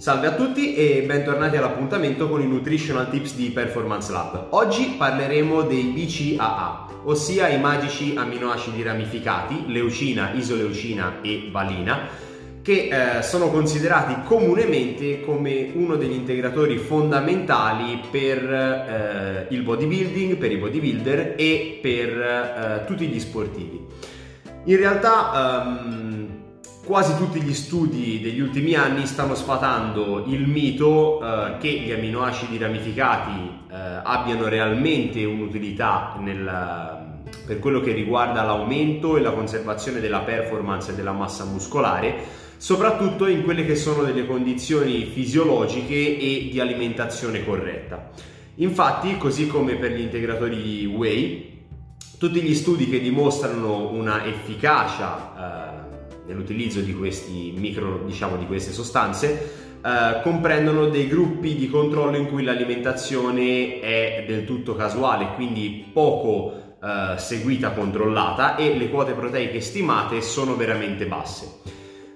Salve a tutti e bentornati all'appuntamento con i Nutritional Tips di Performance Lab. Oggi parleremo dei BCAA, ossia i magici amminoacidi ramificati, leucina, isoleucina e valina, che eh, sono considerati comunemente come uno degli integratori fondamentali per eh, il bodybuilding, per i bodybuilder e per eh, tutti gli sportivi. In realtà um, quasi tutti gli studi degli ultimi anni stanno sfatando il mito eh, che gli amminoacidi ramificati eh, abbiano realmente un'utilità nel, per quello che riguarda l'aumento e la conservazione della performance e della massa muscolare, soprattutto in quelle che sono delle condizioni fisiologiche e di alimentazione corretta. Infatti, così come per gli integratori whey, tutti gli studi che dimostrano una efficacia eh, nell'utilizzo di questi micro, diciamo, di queste sostanze, Uh, comprendono dei gruppi di controllo in cui l'alimentazione è del tutto casuale, quindi poco uh, seguita, controllata e le quote proteiche stimate sono veramente basse.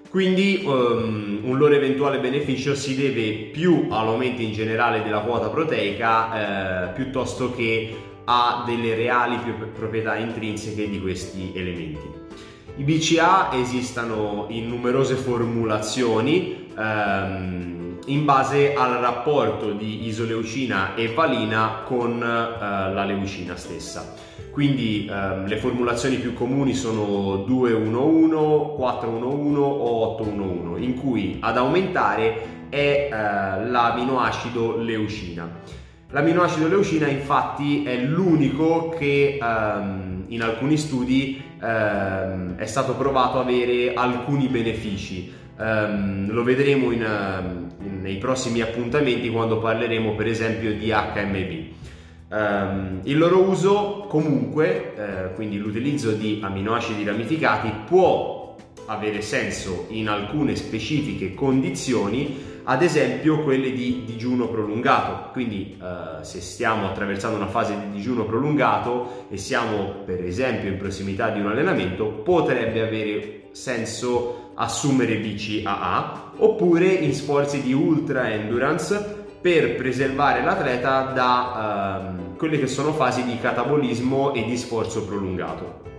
Quindi um, un loro eventuale beneficio si deve più all'aumento in generale della quota proteica uh, piuttosto che a delle reali proprietà intrinseche di questi elementi. I BCA esistono in numerose formulazioni ehm, in base al rapporto di isoleucina e valina con eh, la leucina stessa. Quindi ehm, le formulazioni più comuni sono 211, 411 o 811, in cui ad aumentare è eh, l'aminoacido leucina. L'aminoacido leucina infatti è l'unico che ehm, in alcuni studi ehm, è stato provato avere alcuni benefici. Um, lo vedremo in, in, nei prossimi appuntamenti quando parleremo per esempio di HMB. Il loro uso comunque, eh, quindi l'utilizzo di aminoacidi ramificati può avere senso in alcune specifiche condizioni ad esempio quelle di digiuno prolungato. Quindi eh, se stiamo attraversando una fase di digiuno prolungato e siamo per esempio in prossimità di un allenamento, potrebbe avere senso assumere BCAA oppure in sforzi di ultra endurance per preservare l'atleta da ehm, quelle che sono fasi di catabolismo e di sforzo prolungato.